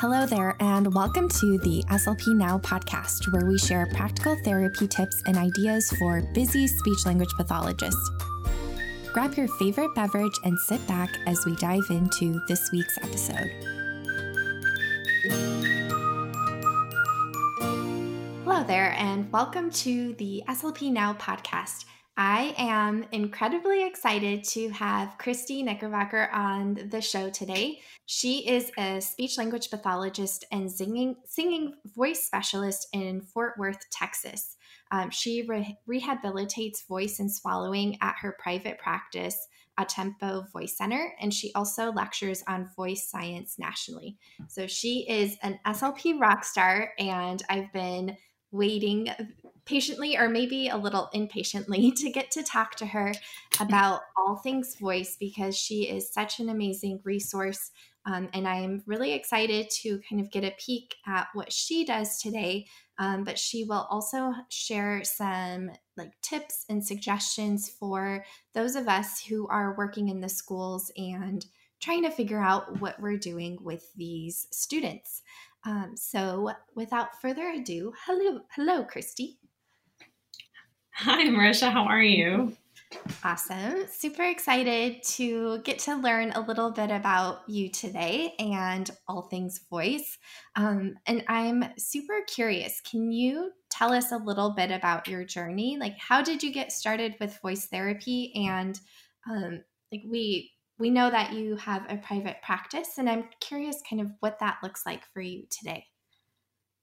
Hello there, and welcome to the SLP Now podcast, where we share practical therapy tips and ideas for busy speech language pathologists. Grab your favorite beverage and sit back as we dive into this week's episode. Hello there, and welcome to the SLP Now podcast. I am incredibly excited to have Kristie Knickerbocker on the show today. She is a speech language pathologist and singing, singing voice specialist in Fort Worth, Texas. Um, she re- rehabilitates voice and swallowing at her private practice, A Tempo Voice Center, and she also lectures on voice science nationally. So she is an SLP rock star, and I've been waiting patiently or maybe a little impatiently to get to talk to her about all things voice because she is such an amazing resource. Um, and I'm really excited to kind of get a peek at what she does today. Um, but she will also share some like tips and suggestions for those of us who are working in the schools and trying to figure out what we're doing with these students. Um, so, without further ado, hello, hello, Kristie. Hi, Marisha. How are you? Awesome. Super excited to get to learn a little bit about you today and all things voice. Um, and I'm super curious. Can you tell us a little bit about your journey? Like, how did you get started with voice therapy? And um, like, we we know that you have a private practice, and I'm curious, kind of what that looks like for you today.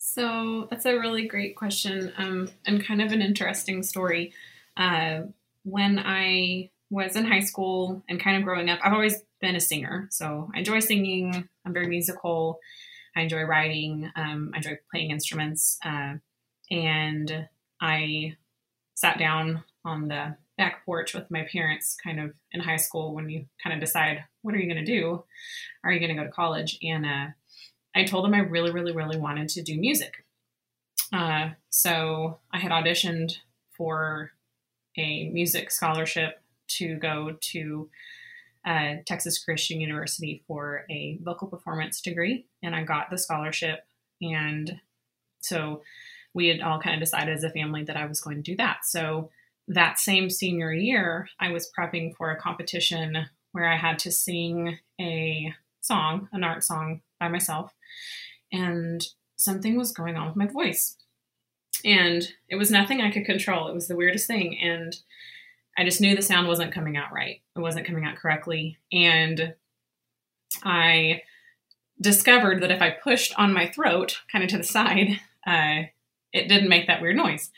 So that's a really great question um, and kind of an interesting story. Uh, when I was in high school and kind of growing up, I've always been a singer. So I enjoy singing. I'm very musical. I enjoy writing. Um, I enjoy playing instruments. Uh, and I sat down on the back porch with my parents kind of in high school when you kind of decide, what are you going to do? Are you going to go to college? And uh, I told them I really, really, really wanted to do music. Uh, so I had auditioned for a music scholarship to go to uh, Texas Christian University for a vocal performance degree, and I got the scholarship. And so we had all kind of decided as a family that I was going to do that. So that same senior year, I was prepping for a competition where I had to sing a song, an art song by myself and something was going on with my voice. And it was nothing I could control. It was the weirdest thing. And I just knew the sound wasn't coming out right. It wasn't coming out correctly. And I discovered that if I pushed on my throat, kind of to the side, uh, it didn't make that weird noise.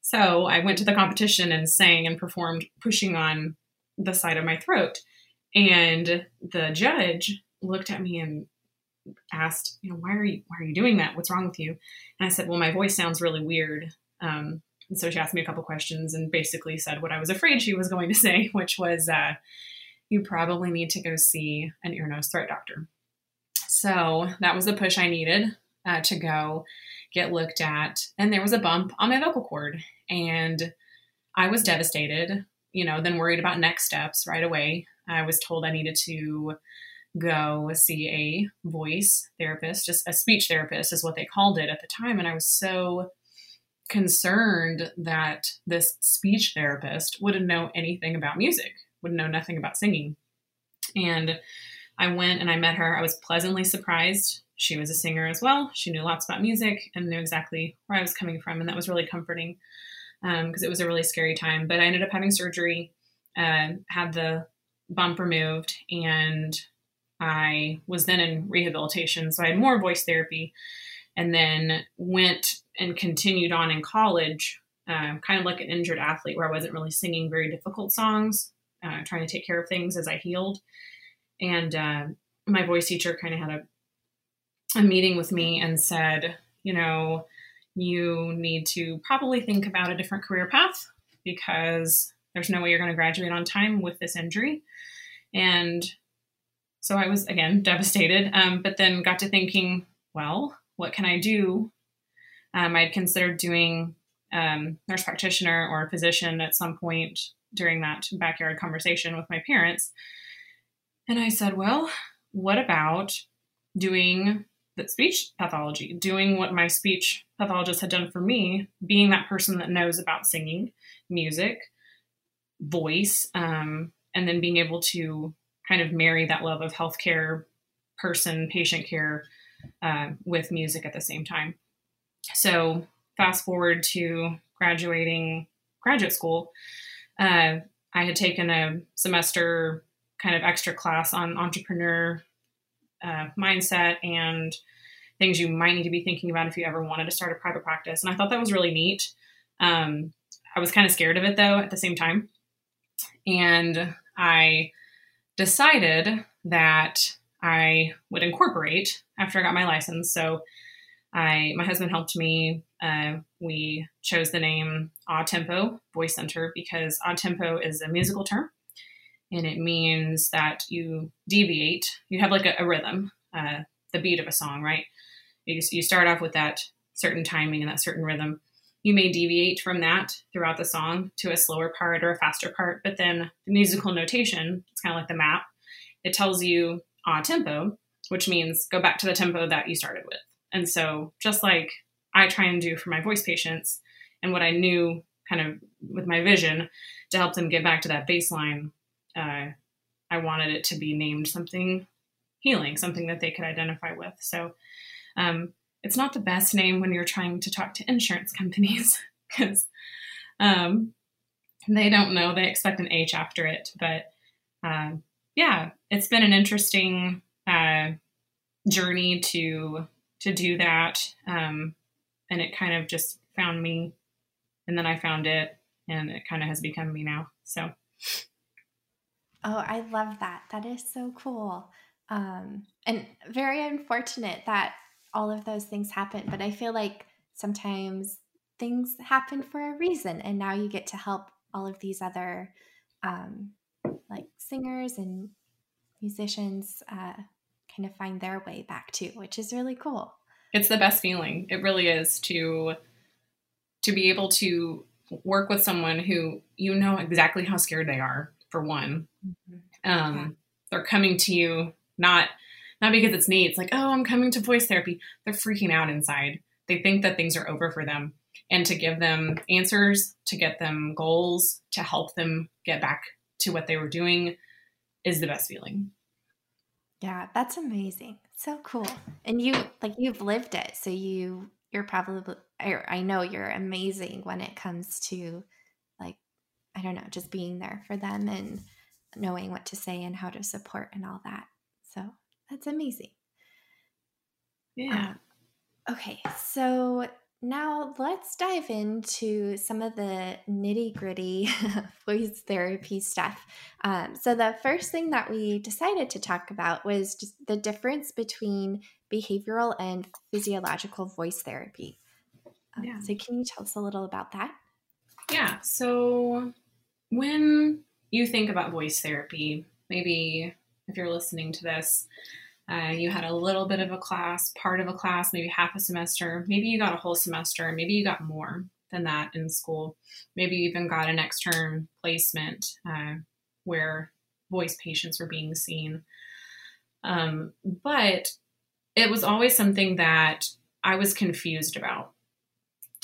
So I went to the competition and sang and performed pushing on the side of my throat. And the judge looked at me and asked, you know, why are you why are you doing that? What's wrong with you? And I said, well, my voice sounds really weird. Um, and so she asked me a couple questions and basically said what I was afraid she was going to say, which was, uh, you probably need to go see an ear, nose, throat doctor. So that was the push I needed uh, to go get looked at. And there was a bump on my vocal cord. And I was devastated, you know, then worried about next steps right away. I was told I needed to go see a voice therapist, just a speech therapist is what they called it at the time. And I was so concerned that this speech therapist wouldn't know anything about music, wouldn't know nothing about singing. And I went and I met her. I was pleasantly surprised. She was a singer as well. She knew lots about music and knew exactly where I was coming from. And that was really comforting because um, it was a really scary time. But I ended up having surgery, uh, had the bump removed, and I was then in rehabilitation, so I had more voice therapy, and then went and continued on in college, uh, kind of like an injured athlete, where I wasn't really singing very difficult songs, uh, trying to take care of things as I healed. And uh, my voice teacher kind of had a, a meeting with me and said, you know, you need to probably think about a different career path because there's no way you're going to graduate on time with this injury. And so I was again devastated, um, but then got to thinking, well, what can I do? Um, I'd considered doing um, nurse practitioner or physician at some point during that backyard conversation with my parents. And I said, well, what about doing that speech pathology, doing what my speech pathologist had done for me, being that person that knows about singing, music, voice, um, and then being able to kind of marry that love of healthcare, person, patient care uh, with music at the same time. So, fast forward to graduating graduate school, uh, I had taken a semester kind of extra class on entrepreneur uh, mindset and things you might need to be thinking about if you ever wanted to start a private practice. And I thought that was really neat. Um, I was kind of scared of it though at the same time. And I decided that I would incorporate after I got my license. So I, my husband helped me. Uh, we chose the name A Tempo Voice Center because a tempo is a musical term, and it means that you deviate. You have like a, a rhythm, uh, the beat of a song, right? You, you start off with that certain timing and that certain rhythm. You may deviate from that throughout the song to a slower part or a faster part, but then the musical notation, it's kind of like the map. It tells you a tempo, which means go back to the tempo that you started with. And so, just like I try and do for my voice patients, and what I knew kind of with my vision to help them get back to that baseline, uh, I wanted it to be named something healing, something that they could identify with. So, um, it's not the best name when you're trying to talk to insurance companies because um, they don't know. They expect an H after it. But uh, yeah, it's been an interesting uh, journey to to do that, um, and it kind of just found me, and then I found it, and it kind of has become me now. So. Oh, I love that. That is so cool. Um, and very unfortunate that all of those things happen. But I feel like sometimes things happen for a reason. And now you get to help all of these other um, like singers and musicians uh, kind of find their way back too, which is really cool. It's the best feeling. It really is to to be able to work with someone who you know exactly how scared they are for one. Mm-hmm. Um, yeah. They're coming to you not not because it's neat. It's like, oh, I'm coming to voice therapy. They're freaking out inside. They think that things are over for them. And to give them answers, to get them goals, to help them get back to what they were doing is the best feeling. Yeah, that's amazing. So cool. And you like you've lived it. So you you're probably er, I know you're amazing when it comes to like I don't know, just being there for them and knowing what to say and how to support and all that. So that's amazing. Yeah. Um, okay, so now let's dive into some of the nitty gritty voice therapy stuff. Um, so, the first thing that we decided to talk about was just the difference between behavioral and physiological voice therapy. Um, yeah. So, can you tell us a little about that? Yeah. So, when you think about voice therapy, maybe if you're listening to this, uh, you had a little bit of a class, part of a class, maybe half a semester. Maybe you got a whole semester. Maybe you got more than that in school. Maybe you even got an extern placement uh, where voice patients were being seen. Um, but it was always something that I was confused about.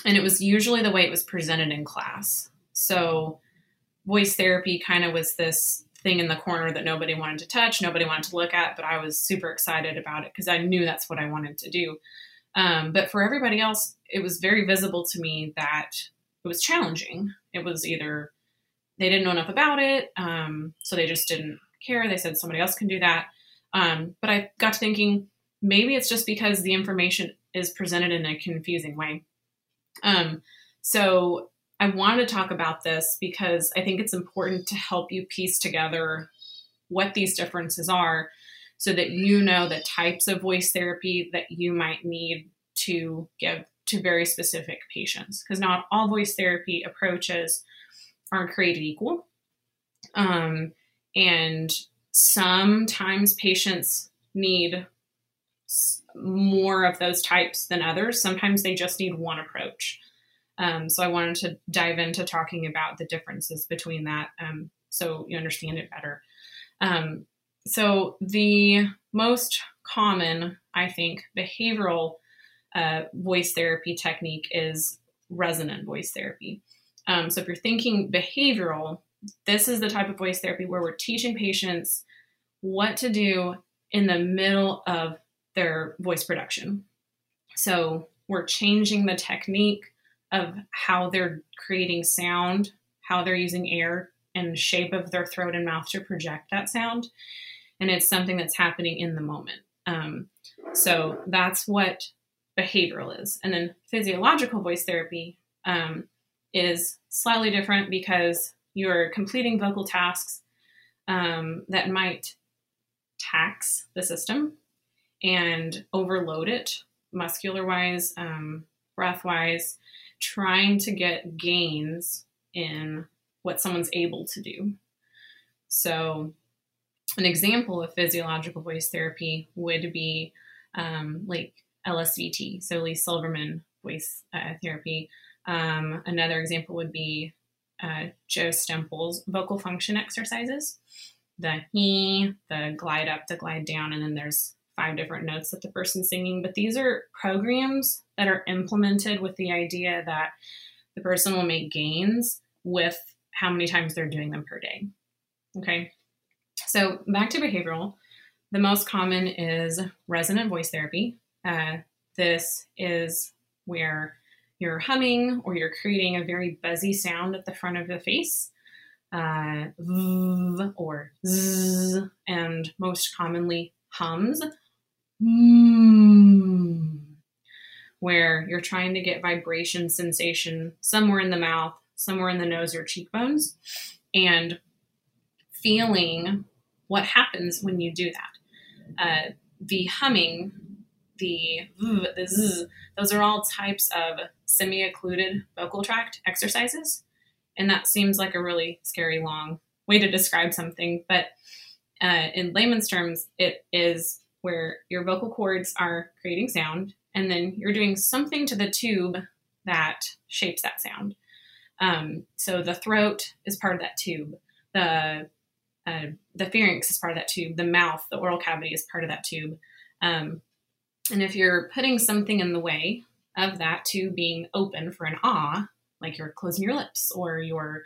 And it was usually the way it was presented in class. So, voice therapy kind of was this thing in the corner that nobody wanted to touch, nobody wanted to look at, but I was super excited about it because I knew that's what I wanted to do. Um, but for everybody else, it was very visible to me that it was challenging. It was either they didn't know enough about it, um, so they just didn't care. They said somebody else can do that. Um, but I got to thinking maybe it's just because the information is presented in a confusing way. Um, so I wanted to talk about this because I think it's important to help you piece together what these differences are so that you know the types of voice therapy that you might need to give to very specific patients. Because not all voice therapy approaches are created equal. Um, and sometimes patients need more of those types than others. Sometimes they just need one approach. Um, so I wanted to dive into talking about the differences between that um, so you understand it better. Um, so the most common, I think, behavioral uh, voice therapy technique is resonant voice therapy. Um, so if you're thinking behavioral, this is the type of voice therapy where we're teaching patients what to do in the middle of their voice production. So we're changing the technique of how they're creating sound, how they're using air and shape of their throat and mouth to project that sound. And it's something that's happening in the moment. Um, so that's what behavioral is. And then physiological voice therapy um, is slightly different because you're completing vocal tasks um, that might tax the system and overload it muscular wise, um, breath wise, trying to get gains in what someone's able to do. So, an example of physiological voice therapy would be um, like LSVT, so Lee Silverman voice uh, therapy. Um, another example would be uh, Joe Stemple's vocal function exercises the he, the glide up, the glide down, and then there's five different notes that the person's singing. But these are programs that are implemented with the idea that the person will make gains with how many times they're doing them per day. Okay. So back to behavioral. The most common is resonant voice therapy. Uh, this is where you're humming or you're creating a very buzzy sound at the front of the face, uh, or z, and most commonly hums, where you're trying to get vibration sensation somewhere in the mouth, somewhere in the nose or cheekbones, and feeling what happens when you do that. Uh, the humming, the the z, those are all types of semi-occluded vocal tract exercises, and that seems like a really scary long way to describe something. But uh, in layman's terms, it is where your vocal cords are creating sound, and then you're doing something to the tube that shapes that sound. Um, so the throat is part of that tube. The uh, the pharynx is part of that tube. The mouth, the oral cavity is part of that tube. Um, and if you're putting something in the way of that tube being open for an ah, like you're closing your lips or you're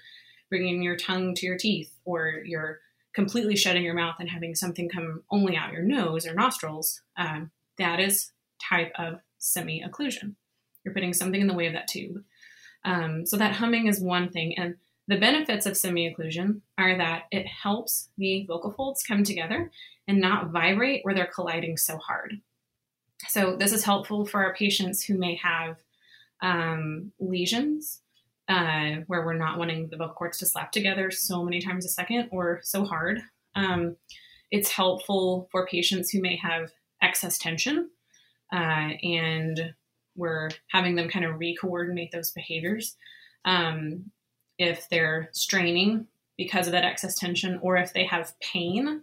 bringing your tongue to your teeth or you're completely shutting your mouth and having something come only out your nose or nostrils, um, that is type of semi occlusion. You're putting something in the way of that tube. Um, so that humming is one thing. And the benefits of semi occlusion are that it helps the vocal folds come together and not vibrate where they're colliding so hard. So this is helpful for our patients who may have um, lesions uh, where we're not wanting the vocal cords to slap together so many times a second or so hard. Um, it's helpful for patients who may have excess tension uh, and we're having them kind of re-coordinate those behaviors. Um, if they're straining because of that excess tension or if they have pain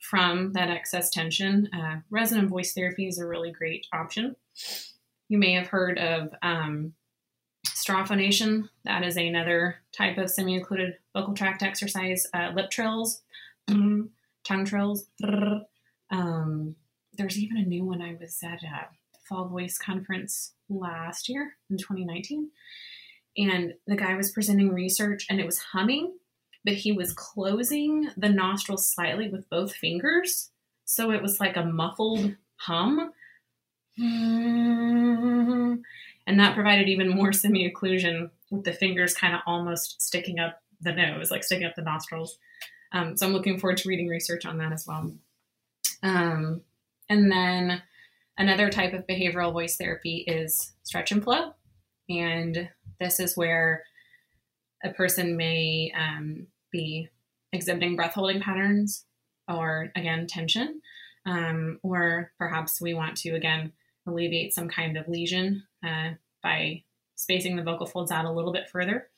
from that excess tension, uh, resonant voice therapy is a really great option. You may have heard of um, straw phonation. That is another type of semi-occluded vocal tract exercise. Uh, lip trills, tongue trills. Um, there's even a new one I was at a fall voice conference last year in 2019 and the guy was presenting research and it was humming, but he was closing the nostrils slightly with both fingers. So it was like a muffled hum. And that provided even more semi occlusion with the fingers kind of almost sticking up the nose, like sticking up the nostrils. Um, so I'm looking forward to reading research on that as well. Um, and then another type of behavioral voice therapy is stretch and flow. And this is where a person may um, be exhibiting breath holding patterns or, again, tension. Um, or perhaps we want to, again, alleviate some kind of lesion uh, by spacing the vocal folds out a little bit further,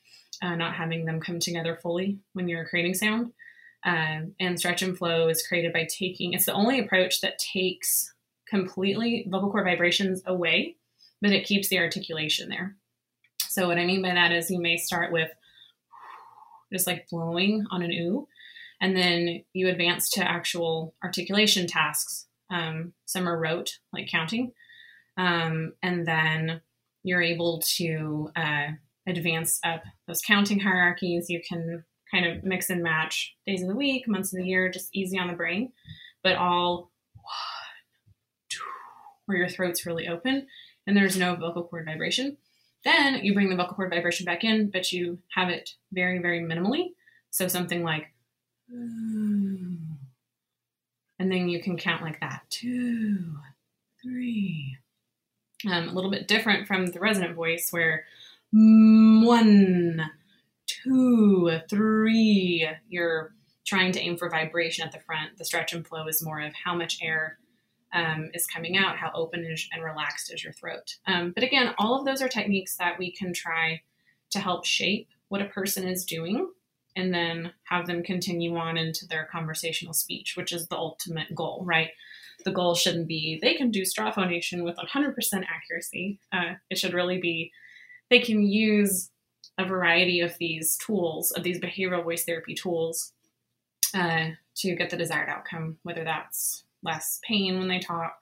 uh, not having them come together fully when you're creating sound. Uh, and stretch and flow is created by taking, it's the only approach that takes completely vocal cord vibrations away, but it keeps the articulation there. So what I mean by that is you may start with just like blowing on an oo, And then you advance to actual articulation tasks. Um, some are rote, like counting. Um, and then you're able to uh, advance up those counting hierarchies. You can kind of mix and match days of the week, months of the year, just easy on the brain, but all where your throat's really open and there's no vocal cord vibration. Then you bring the vocal cord vibration back in, but you have it very, very minimally. So something like, and then you can count like that two, three. Um, a little bit different from the resonant voice where one, two, three. You're trying to aim for vibration at the front. The stretch and flow is more of how much air um, is coming out, how open and relaxed is your throat. Um, but again, all of those are techniques that we can try to help shape what a person is doing and then have them continue on into their conversational speech, which is the ultimate goal, right? The goal shouldn't be they can do straw phonation with 100% accuracy. Uh, it should really be they can use a variety of these tools, of these behavioral voice therapy tools, uh, to get the desired outcome, whether that's less pain when they talk,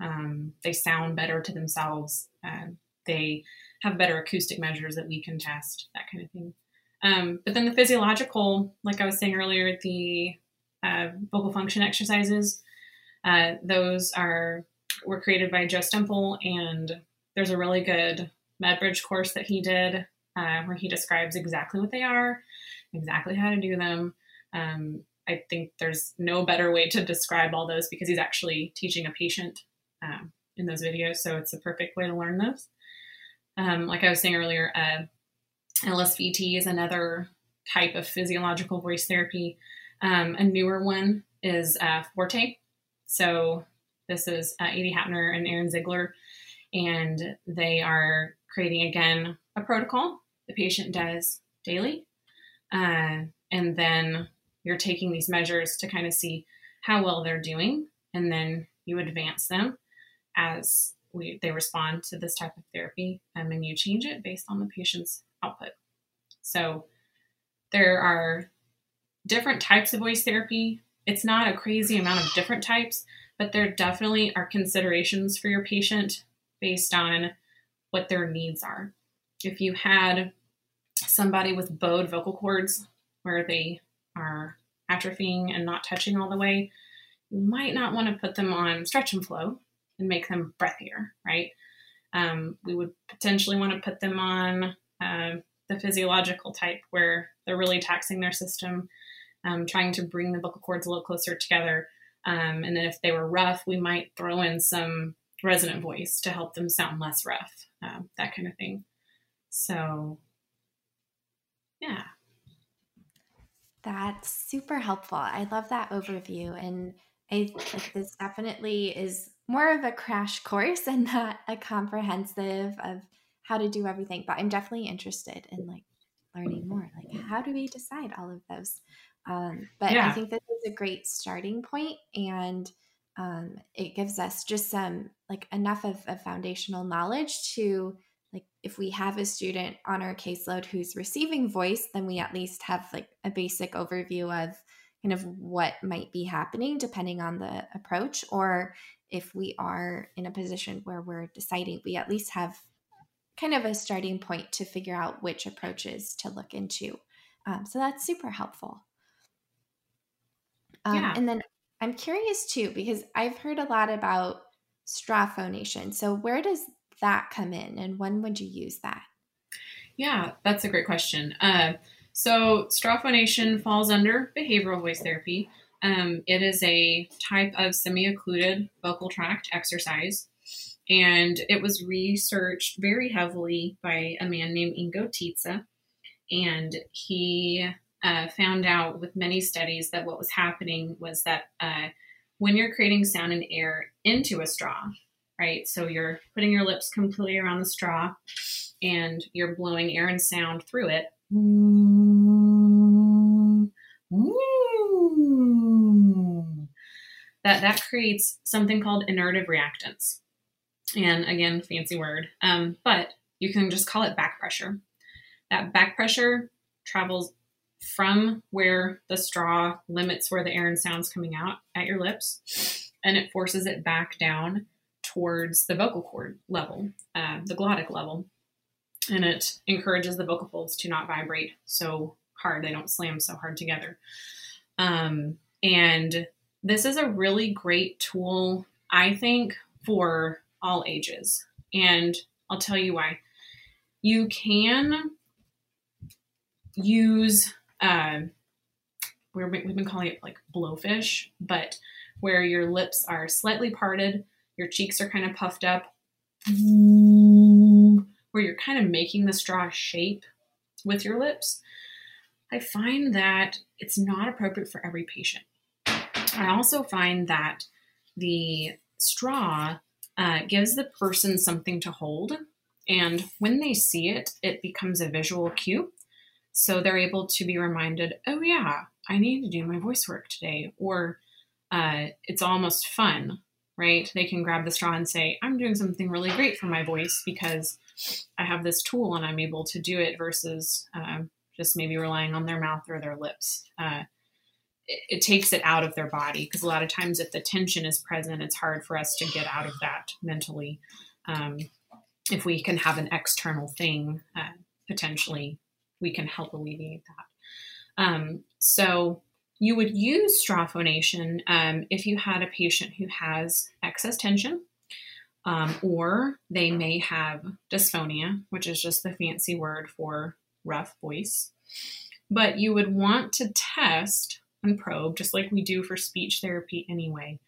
um, they sound better to themselves, uh, they have better acoustic measures that we can test, that kind of thing. Um, but then the physiological, like I was saying earlier, the uh, vocal function exercises, uh, those are were created by Joe Stemple, and there's a really good MedBridge course that he did uh, where he describes exactly what they are, exactly how to do them. Um, I think there's no better way to describe all those because he's actually teaching a patient um, in those videos, so it's a perfect way to learn those. Um, like I was saying earlier, uh, LSVT is another type of physiological voice therapy. Um, a newer one is uh, PhoRTE. So this is uh, Edie Hapner and Aaron Ziegler, and they are creating again a protocol the patient does daily. Uh, and then you're taking these measures to kind of see how well they're doing. And then you advance them as we, they respond to this type of therapy. Um, and you change it based on the patient's output. So there are different types of voice therapy. It's not a crazy amount of different types, but there definitely are considerations for your patient based on what their needs are. If you had somebody with bowed vocal cords where they are atrophying and not touching all the way, you might not want to put them on stretch and flow and make them breathier, right? Um, we would potentially want to put them on uh, the physiological type where they're really taxing their system, um, trying to bring the vocal cords a little closer together. Um, and then if they were rough, we might throw in some resonant voice to help them sound less rough, uh, that kind of thing. So, yeah. That's super helpful. I love that overview. And I this definitely is more of a crash course and not a comprehensive of how to do everything. But I'm definitely interested in like learning more. Like, how do we decide all of those? Um, but yeah. I think this is a great starting point and um, it gives us just some like enough of, of foundational knowledge to like if we have a student on our caseload who's receiving voice then we at least have like a basic overview of kind of what might be happening depending on the approach or if we are in a position where we're deciding we at least have kind of a starting point to figure out which approaches to look into um, so that's super helpful um, yeah. and then i'm curious too because i've heard a lot about straw phonation so where does that come in and when would you use that? Yeah, that's a great question. Uh, so, straw phonation falls under behavioral voice therapy. Um, it is a type of semi occluded vocal tract exercise, and it was researched very heavily by a man named Ingo Titze. And he uh, found out with many studies that what was happening was that uh, when you're creating sound and air into a straw, right? So you're putting your lips completely around the straw and you're blowing air and sound through it. That that creates something called inertive reactance. And again, fancy word. Um, but you can just call it back pressure. That back pressure travels from where the straw limits where the air and sound's coming out at your lips, and it forces it back down towards the vocal cord level, uh, the glottic level, and it encourages the vocal folds to not vibrate so hard; they don't slam so hard together. Um, and this is a really great tool, I think, for all ages. And I'll tell you why. You can use, uh, we've been calling it like blowfish, but where your lips are slightly parted, your cheeks are kind of puffed up, where you're kind of making the straw shape with your lips. I find that it's not appropriate for every patient. I also find that the straw uh, gives the person something to hold. And when they see it, it becomes a visual cue. So they're able to be reminded, oh, yeah, I need to do my voice work today. Or uh, it's almost fun, right? They can grab the straw and say, I'm doing something really great for my voice because I have this tool and I'm able to do it versus uh, just maybe relying on their mouth or their lips. Uh, it, takes it out of their body because a lot of times if the tension is present it's hard for us to get out of that mentally um, if we can have an external thing uh, potentially we can help alleviate that um, so you would use straw phonation um, if you had a patient who has excess tension um, or they may have dysphonia which is just the fancy word for rough voice but you would want to test and probe, just like we do for speech therapy anyway,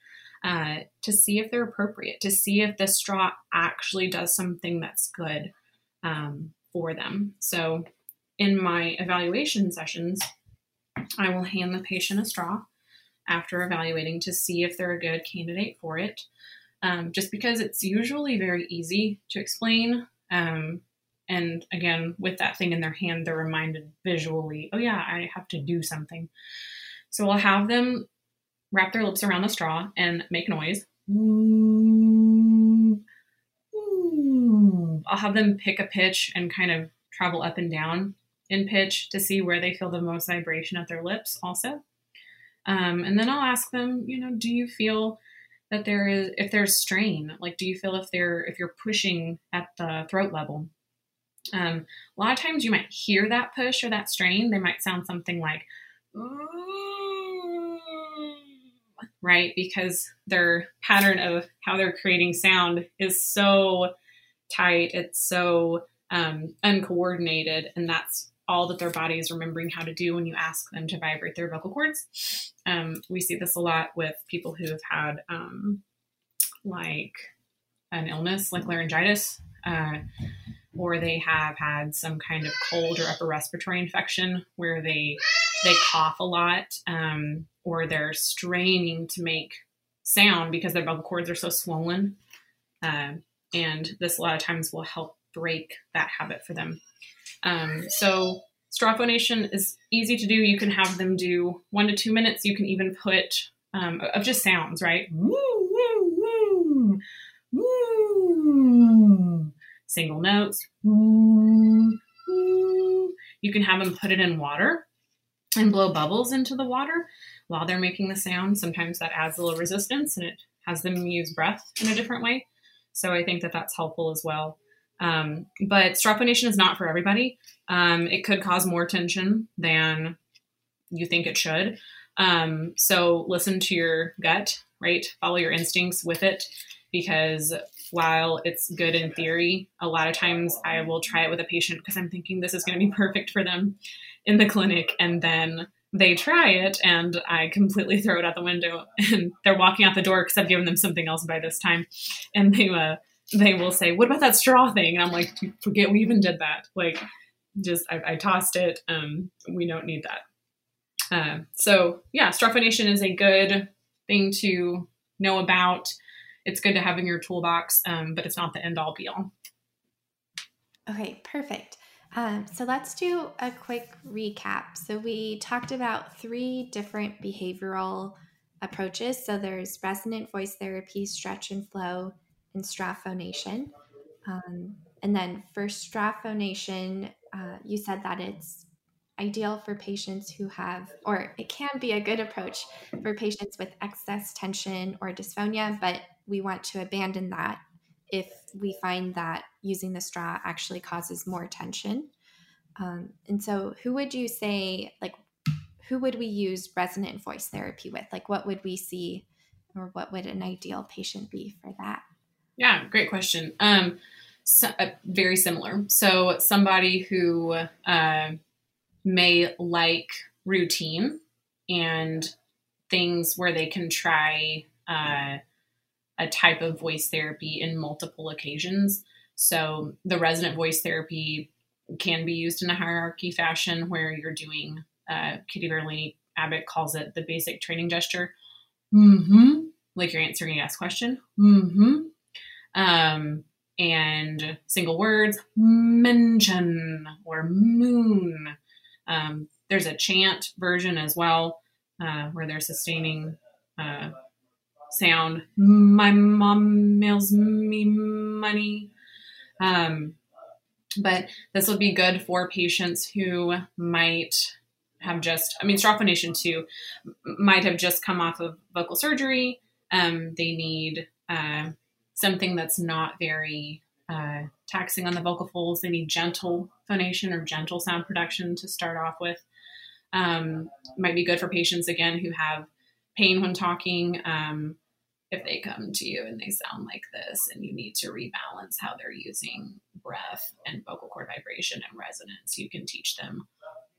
uh, to see if they're appropriate, to see if the straw actually does something that's good um, for them. So, in my evaluation sessions, I will hand the patient a straw after evaluating to see if they're a good candidate for it. Um, just because it's usually very easy to explain. Um, and again, with that thing in their hand, they're reminded visually, oh, yeah, I have to do something. So I'll have them wrap their lips around the straw and make noise. I'll have them pick a pitch and kind of travel up and down in pitch to see where they feel the most vibration at their lips also. Um, and then I'll ask them, you know, do you feel that there is if there's strain like do you feel if they're if you're pushing at the throat level um, a lot of times you might hear that push or that strain they might sound something like right? Because their pattern of how they're creating sound is so tight, it's so um, uncoordinated, and that's all that their body is remembering how to do when you ask them to vibrate their vocal cords. Um, we see this a lot with people who have had um, like an illness like laryngitis. Uh, or they have had some kind of cold or upper respiratory infection where they they cough a lot um, or they're straining to make sound because their vocal cords are so swollen uh, and this a lot of times will help break that habit for them um, so straw phonation is easy to do you can have them do one to two minutes you can even put um, of just sounds right woo, woo, woo, woo single notes. Woo, woo. You can have them put it in water and blow bubbles into the water while they're making the sound. Sometimes that adds a little resistance and it has them use breath in a different way. So I think that that's helpful as well. Um, but straw phonation is not for everybody. Um, it could cause more tension than you think it should. Um, so listen to your gut, right? Follow your instincts with it because while it's good in theory, a lot of times I will try it with a patient because I'm thinking this is going to be perfect for them in the clinic. And then they try it and I completely throw it out the window and they're walking out the door because I've given them something else by this time. And they, uh, they will say, what about that straw thing? And I'm like, forget we even did that. Like, just, I, I tossed it. Um, we don't need that. Uh, so yeah, straw phonation is a good thing to know about it's good to have in your toolbox, um, but it's not the end all be all. Okay, perfect. Um, so let's do a quick recap. So we talked about three different behavioral approaches. So there's resonant voice therapy, stretch and flow, and straw phonation. Um, and then for straw phonation, uh, you said that it's ideal for patients who have, or it can be a good approach for patients with excess tension or dysphonia, but we want to abandon that if we find that using the straw actually causes more tension. Um, and so, who would you say, like, who would we use resonant voice therapy with? Like, what would we see, or what would an ideal patient be for that? Yeah, great question. Um, so, uh, very similar. So, somebody who uh, may like routine and things where they can try uh, a type of voice therapy in multiple occasions. So the resonant voice therapy can be used in a hierarchy fashion where you're doing, uh, Kitty Verdolini Abbott calls it the basic training gesture. Mm-hmm. Like you're answering a yes question. Mm-hmm. Um, and single words, mention or moon. Um, there's a chant version as well uh, where they're sustaining uh, sound. My mom mails me money. Um, but this would be good for patients who might have just, I mean, straw phonation too, might have just come off of vocal surgery. Um, they need uh, something that's not very uh, taxing on the vocal folds. They need gentle phonation or gentle sound production to start off with. Um, might be good for patients again who have pain when talking. Um, if they come to you and they sound like this and you need to rebalance how they're using breath and vocal cord vibration and resonance, you can teach them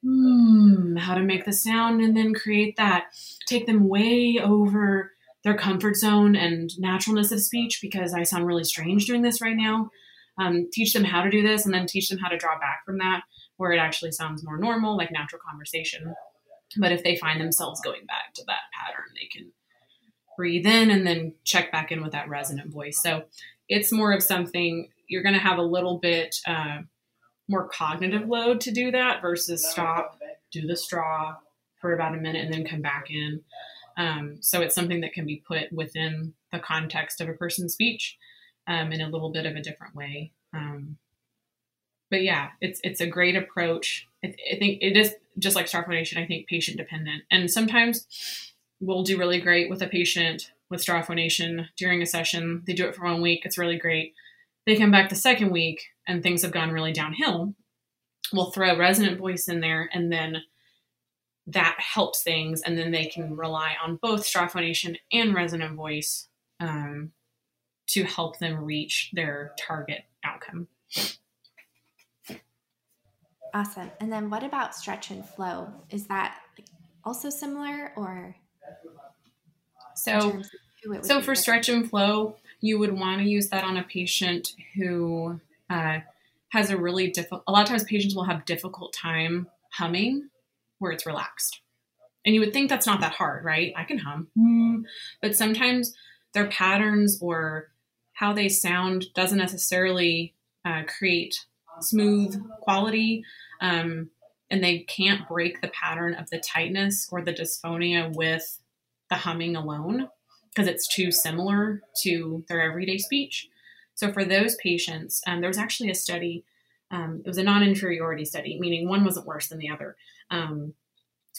hmm, how to make the sound and then create that. Take them way over their comfort zone and naturalness of speech because I sound really strange doing this right now. Um, teach them how to do this and then teach them how to draw back from that where it actually sounds more normal, like natural conversation. But if they find themselves going back to that pattern, they can breathe in and then check back in with that resonant voice. So it's more of something you're going to have a little bit uh, more cognitive load to do that versus stop, do the straw for about a minute and then come back in. Um, so it's something that can be put within the context of a person's speech um, in a little bit of a different way. Um, but yeah, it's it's a great approach. I, th- I think it is just like straw phonation. I think patient dependent, and sometimes we'll do really great with a patient with straw phonation during a session. They do it for one week, it's really great. They come back the second week and things have gone really downhill. We'll throw resonant voice in there and then that helps things and then they can rely on both straw phonation and resonant voice um, to help them reach their target outcome. Awesome. And then what about stretch and flow? Is that also similar or so, so for stretch and flow, you would want to use that on a patient who uh, has a really difficult. A lot of times, patients will have difficult time humming where it's relaxed, and you would think that's not that hard, right? I can hum, mm. but sometimes their patterns or how they sound doesn't necessarily uh, create smooth quality. Um, and they can't break the pattern of the tightness or the dysphonia with the humming alone because it's too similar to their everyday speech. So for those patients, um, there was actually a study. Um, it was a non-inferiority study, meaning one wasn't worse than the other, um,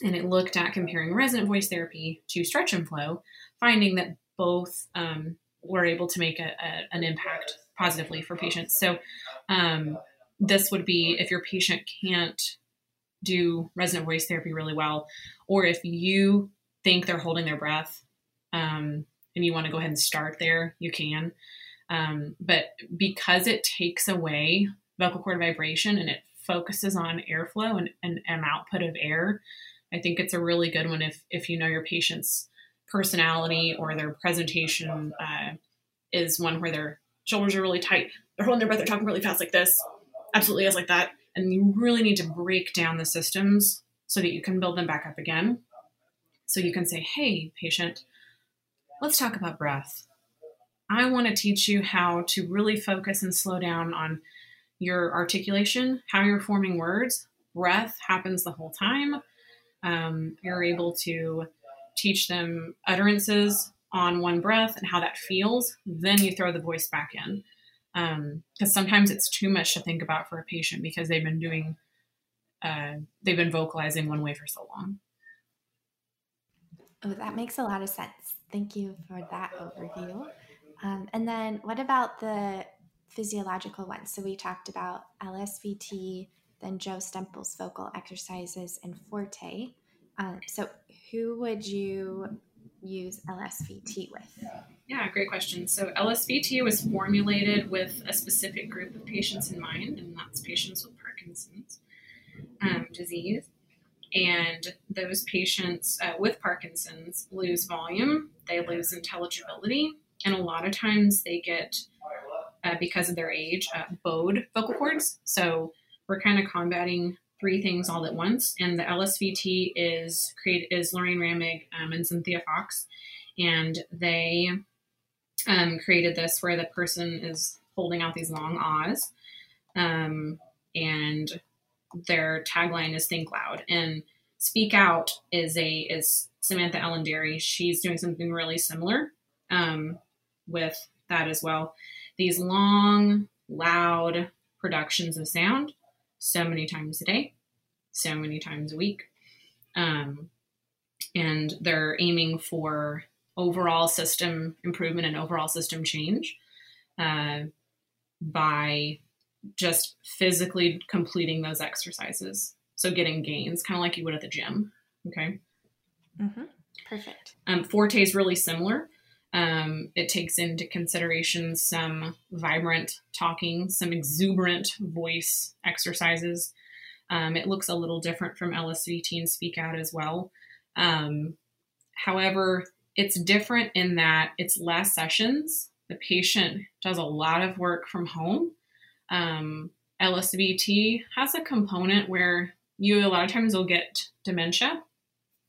and it looked at comparing resonant voice therapy to stretch and flow, finding that both um, were able to make a, a, an impact positively for patients. So um, this would be if your patient can't do resonant voice therapy really well, or if you think they're holding their breath um, and you want to go ahead and start there, you can. Um, but because it takes away vocal cord vibration and it focuses on airflow and, and, and output of air, I think it's a really good one if, if you know your patient's personality or their presentation uh, is one where their shoulders are really tight, they're holding their breath, they're talking really fast like this, absolutely is like that. And you really need to break down the systems so that you can build them back up again. So you can say, hey, patient, let's talk about breath. I want to teach you how to really focus and slow down on your articulation, how you're forming words. Breath happens the whole time. Um, you're able to teach them utterances on one breath and how that feels. Then you throw the voice back in. Because um, sometimes it's too much to think about for a patient because they've been doing uh, they've been vocalizing one way for so long. Oh, that makes a lot of sense. Thank you for that overview. Um, and then what about the physiological ones? So we talked about LSVT, then Joe Stemple's vocal exercises, and PhoRTE. Um, so who would you use LSVT with? Yeah, great question. So LSVT was formulated with a specific group of patients in mind, and that's patients with Parkinson's um, disease. And those patients uh, with Parkinson's lose volume, they lose intelligibility, and a lot of times they get, uh, because of their age, uh, bowed vocal cords. So we're kind of combating three things all at once. And the LSVT is created is Lorraine Ramig um, and Cynthia Fox, and they um, created this where the person is holding out these long ahs, um, and their tagline is "Think Loud." And "Speak Out" is a is Samantha Elandary. She's doing something really similar um, with that as well. These long, loud productions of sound, so many times a day, so many times a week. Um, and they're aiming for overall system improvement and overall system change uh, by just physically completing those exercises. So getting gains, kind of like you would at the gym. Okay. Mm-hmm. Perfect. Um, PhoRTE is really similar. Um, it takes into consideration some vibrant talking, some exuberant voice exercises. Um, it looks a little different from LSVT and Speak Out as well. Um, however, it's different in that it's less sessions. The patient does a lot of work from home. Um, LSVT has a component where you a lot of times will get dementia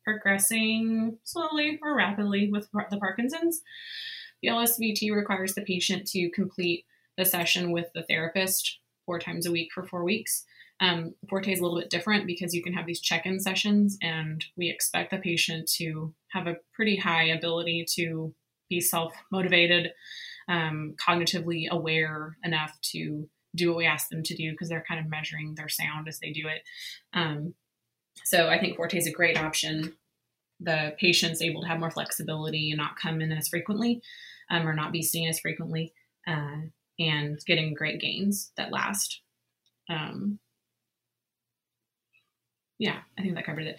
progressing slowly or rapidly with the Parkinson's. The LSVT requires the patient to complete the session with the therapist four times a week for four weeks. Um, PhoRTE is a little bit different because you can have these check in sessions, and we expect the patient to have a pretty high ability to be self motivated, um, cognitively aware enough to do what we ask them to do because they're kind of measuring their sound as they do it. Um, so I think PhoRTE is a great option. The patient's able to have more flexibility and not come in as frequently um, or not be seen as frequently uh, and getting great gains that last. Um, yeah, I think that covered it.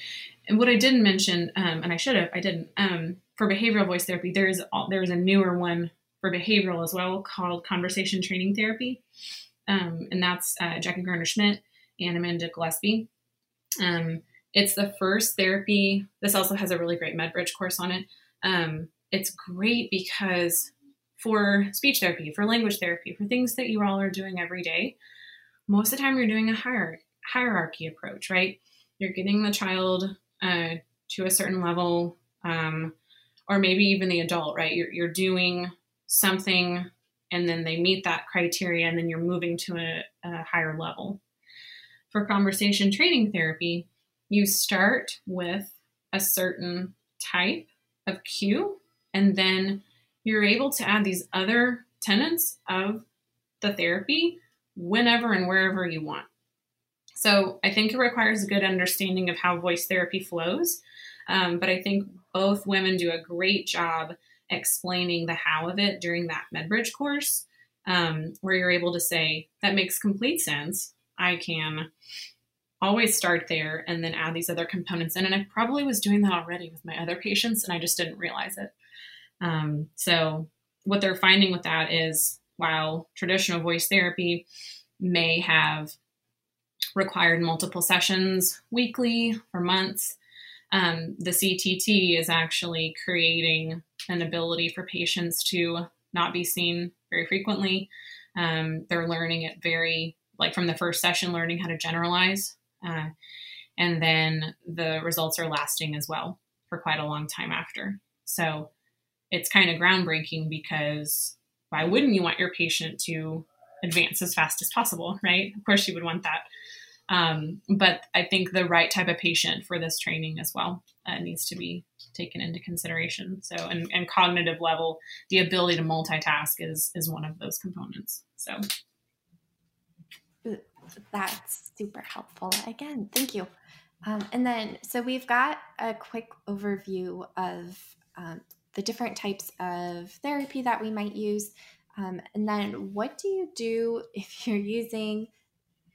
And what I didn't mention, um, and I should have, I didn't. Um, for behavioral voice therapy, there's there's a newer one for behavioral as well called conversation training therapy, um, and that's uh, Jackie Gartner-Schmidt and Amanda Gillespie. Um, it's the first therapy. This also has a really great MedBridge course on it. Um, it's great because for speech therapy, for language therapy, for things that you all are doing every day, most of the time you're doing a hier- hierarchy approach, right? You're getting the child uh, to a certain level, um, or maybe even the adult, right? You're, you're doing something and then they meet that criteria and then you're moving to a, a higher level. For conversation training therapy, you start with a certain type of cue and then you're able to add these other tenets of the therapy whenever and wherever you want. So I think it requires a good understanding of how voice therapy flows. Um, but I think both women do a great job explaining the how of it during that MedBridge course, um, where you're able to say, that makes complete sense. I can always start there and then add these other components in. And I probably was doing that already with my other patients and I just didn't realize it. Um, so, what they're finding with that is while traditional voice therapy may have required multiple sessions weekly for months. Um, the CTT is actually creating an ability for patients to not be seen very frequently. Um, they're learning it very, like from the first session, learning how to generalize. Uh, and then the results are lasting as well for quite a long time after. So it's kind of groundbreaking because why wouldn't you want your patient to advance as fast as possible, right? Of course, you would want that. Um, but I think the right type of patient for this training as well uh, needs to be taken into consideration. So, and, and cognitive level, the ability to multitask is is one of those components. So, That's super helpful. Again, thank you. Um, and then, so we've got a quick overview of um, the different types of therapy that we might use. Um, and then, what do you do if you're using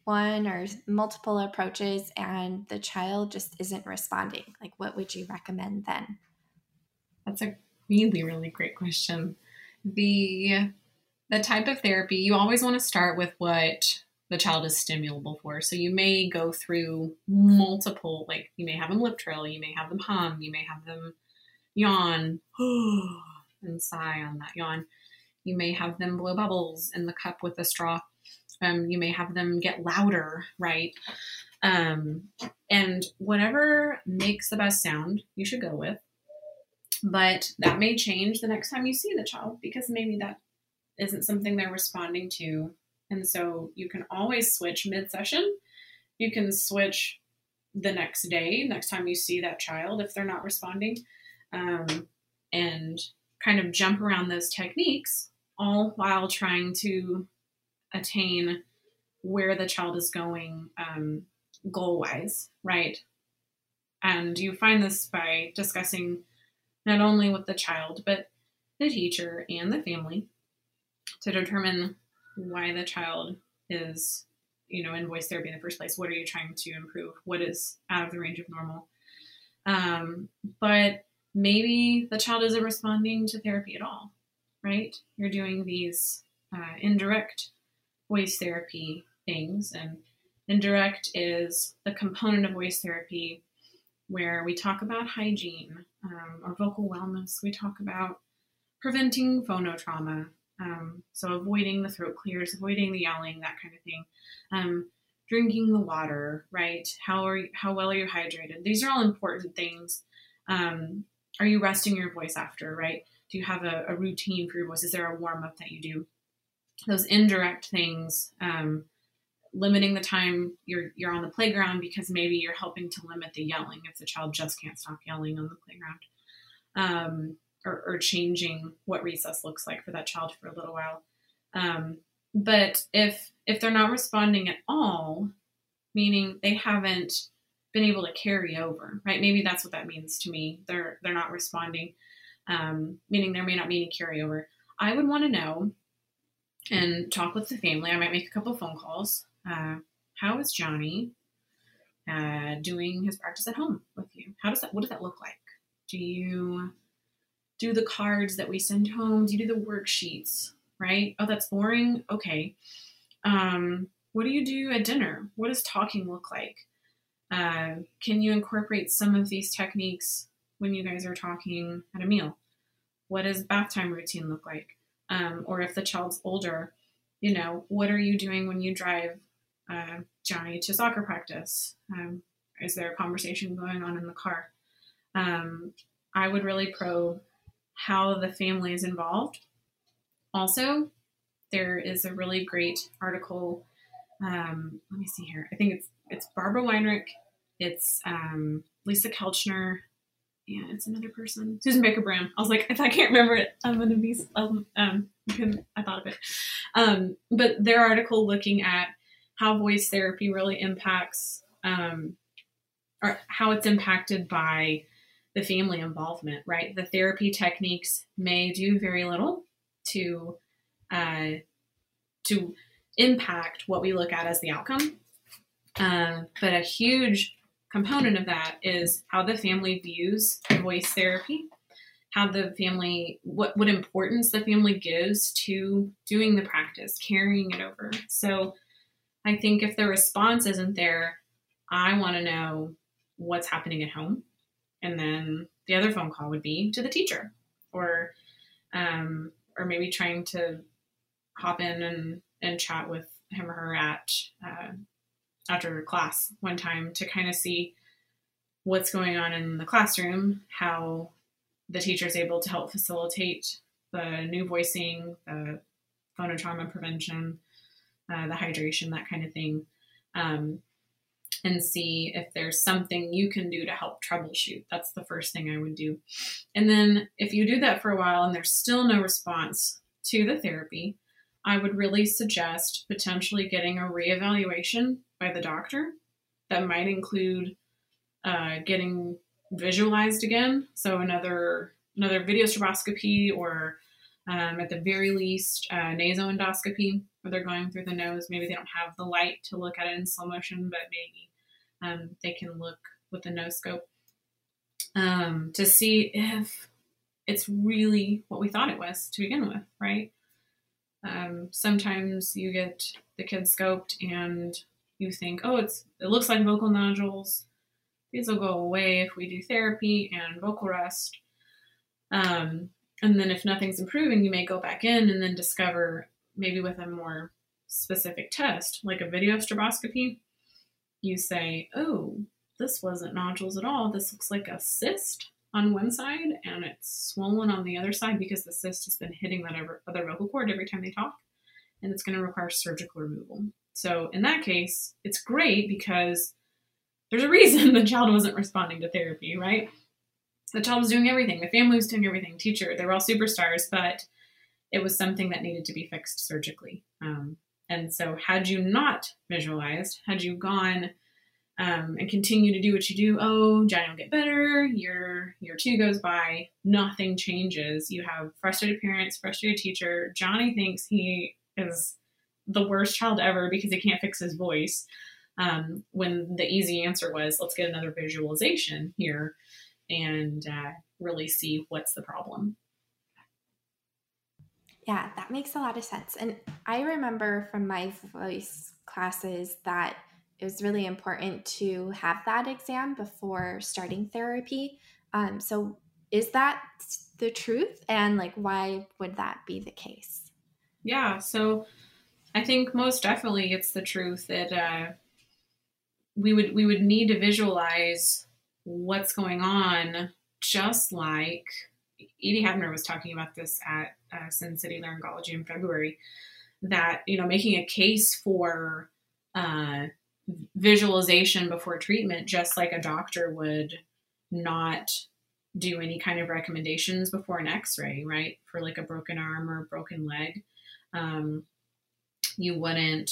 one or multiple approaches and the child just isn't responding? Like, what would you recommend then? That's a really, really great question. The the type of therapy you always want to start with what the child is stimulable for. So you may go through multiple, like you may have them lip trill, you may have them hum, you may have them yawn and sigh on that yawn. You may have them blow bubbles in the cup with a straw. Um, you may have them get louder, right? Um, and whatever makes the best sound, you should go with. But that may change the next time you see the child because maybe that isn't something they're responding to. And so you can always switch mid session. You can switch the next day, next time you see that child if they're not responding, um, and kind of jump around those techniques, all while trying to attain where the child is going um, goal wise, right? And you find this by discussing not only with the child, but the teacher and the family to determine why the child is, you know, in voice therapy in the first place. What are you trying to improve? What is out of the range of normal? Um, but maybe the child isn't responding to therapy at all, right? You're doing these uh, indirect voice therapy things, and indirect is the component of voice therapy where we talk about hygiene um, or vocal wellness. We talk about preventing phonotrauma, um, so avoiding the throat clears, avoiding the yelling, that kind of thing. Um, drinking the water, right? How are you, how well are you hydrated? These are all important things. Um, are you resting your voice after, right? Do you have a, a, routine for your voice? Is there a warm up that you do? Those indirect things, um, limiting the time you're you're on the playground because maybe you're helping to limit the yelling if the child just can't stop yelling on the playground. Or, or changing what recess looks like for that child for a little while. Um, but if if they're not responding at all, meaning they haven't been able to carry over, right? Maybe that's what that means to me. They're they're not responding, um, meaning there may not be any carryover. I would want to know and talk with the family. I might make a couple phone calls. Uh, how is Johnny uh, doing his practice at home with you? How does that? What does that look like? Do you do the cards that we send home? Do you do the worksheets? Right? Oh, that's boring. Okay. Um, what do you do at dinner? What does talking look like? Uh, can you incorporate some of these techniques when you guys are talking at a meal? What does bath time routine look like? Um, or if the child's older, you know, what are you doing when you drive uh, Johnny to soccer practice? Um, is there a conversation going on in the car? Um, I would really pro how the family is involved. Also, there is a really great article. Um, let me see here. I think it's it's Barbara Weinrich, it's um, Lisa Kelchner, yeah, it's another person, Susan Baker Brehm. I was like, if I can't remember it, I'm gonna be um, um I thought of it. Um, but their article looking at how voice therapy really impacts um, or how it's impacted by the family involvement, right? The therapy techniques may do very little to uh, to impact what we look at as the outcome, um, but a huge component of that is how the family views voice therapy, how the family what what importance the family gives to doing the practice, carrying it over. So, I think if the response isn't there, I want to know what's happening at home and then the other phone call would be to the teacher or um, or maybe trying to hop in and, and chat with him or her at uh, after class one time to kind of see what's going on in the classroom, how the teacher is able to help facilitate the new voicing, the phonotrauma prevention, uh, the hydration, that kind of thing. Um, and see if there's something you can do to help troubleshoot. That's the first thing I would do. And then if you do that for a while and there's still no response to the therapy, I would really suggest potentially getting a reevaluation by the doctor. That might include uh, getting visualized again, so another another video stroboscopy or um, at the very least uh, nasoendoscopy where they're going through the nose. Maybe they don't have the light to look at it in slow motion, but maybe um, they can look with a nose scope um, to see if it's really what we thought it was to begin with, right? Um, sometimes you get the kid scoped and you think, oh, it's it looks like vocal nodules. These will go away if we do therapy and vocal rest. Um, and then if nothing's improving, you may go back in and then discover maybe with a more specific test, like a video stroboscopy, you say, oh, this wasn't nodules at all. This looks like a cyst on one side and it's swollen on the other side because the cyst has been hitting that other vocal cord every time they talk and it's going to require surgical removal. So in that case, it's great because there's a reason the child wasn't responding to therapy, right? The child was doing everything, the family was doing everything, teacher, they were all superstars, but it was something that needed to be fixed surgically. Um, and so, had you not visualized, had you gone um, and continue to do what you do. Oh, Johnny will get better. Year year two goes by, nothing changes. You have frustrated parents, frustrated teacher. Johnny thinks he is the worst child ever because he can't fix his voice. Um, when the easy answer was, let's get another visualization here and uh, really see what's the problem. Yeah, that makes a lot of sense. And I remember from my voice classes that it was really important to have that exam before starting therapy. Um, so, is that the truth? And like, why would that be the case? Yeah. So, I think most definitely it's the truth that uh, we would we would need to visualize what's going on, just like Edie Hapner was talking about this at uh, Sin City Laryngology in February. That you know, making a case for uh, visualization before treatment, just like a doctor would not do any kind of recommendations before an x-ray right for like a broken arm or a broken leg um, you wouldn't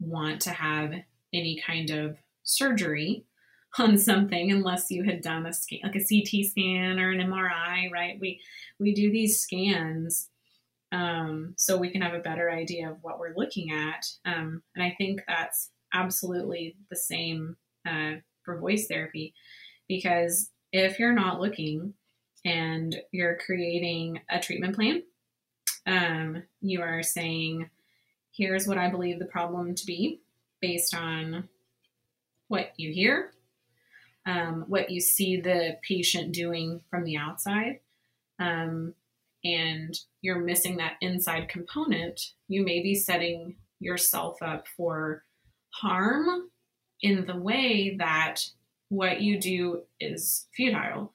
want to have any kind of surgery on something unless you had done a scan like a ct scan or an mri right? We we do these scans um, so we can have a better idea of what we're looking at. Um, and i think that's absolutely the same uh, for voice therapy because if you're not looking and you're creating a treatment plan, um, you are saying, here's what I believe the problem to be based on what you hear, um, what you see the patient doing from the outside, um, and you're missing that inside component, you may be setting yourself up for harm in the way that what you do is futile.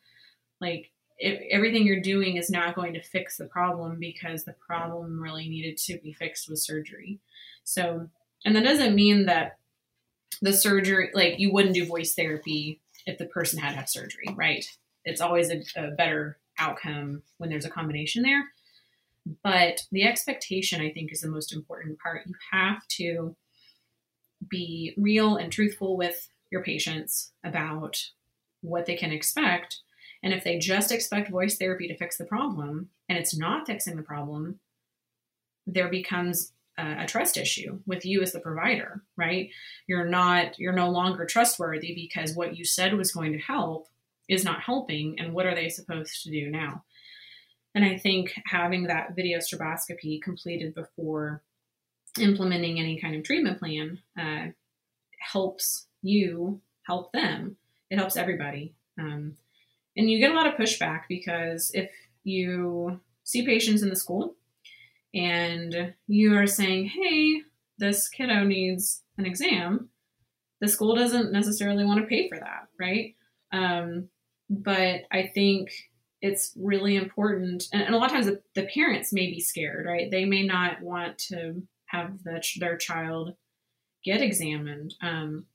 Like if everything you're doing is not going to fix the problem because the problem really needed to be fixed with surgery. So, and that doesn't mean that the surgery, like you wouldn't do voice therapy if the person had had surgery, right? It's always a, a better outcome when there's a combination there. But the expectation, I think, is the most important part. You have to be real and truthful with your patients about what they can expect. And if they just expect voice therapy to fix the problem and it's not fixing the problem, there becomes a, trust issue with you as the provider, right? You're not, you're no longer trustworthy because what you said was going to help is not helping. And what are they supposed to do now? And I think having that video stroboscopy completed before implementing any kind of treatment plan uh, helps you help them. It helps everybody. Um, and you get a lot of pushback because if you see patients in the school and you are saying, hey, this kiddo needs an exam, the school doesn't necessarily want to pay for that, right? Um, but I think it's really important. And, and a lot of times the, the, parents may be scared, right? They may not want to have the, their child get examined. Um,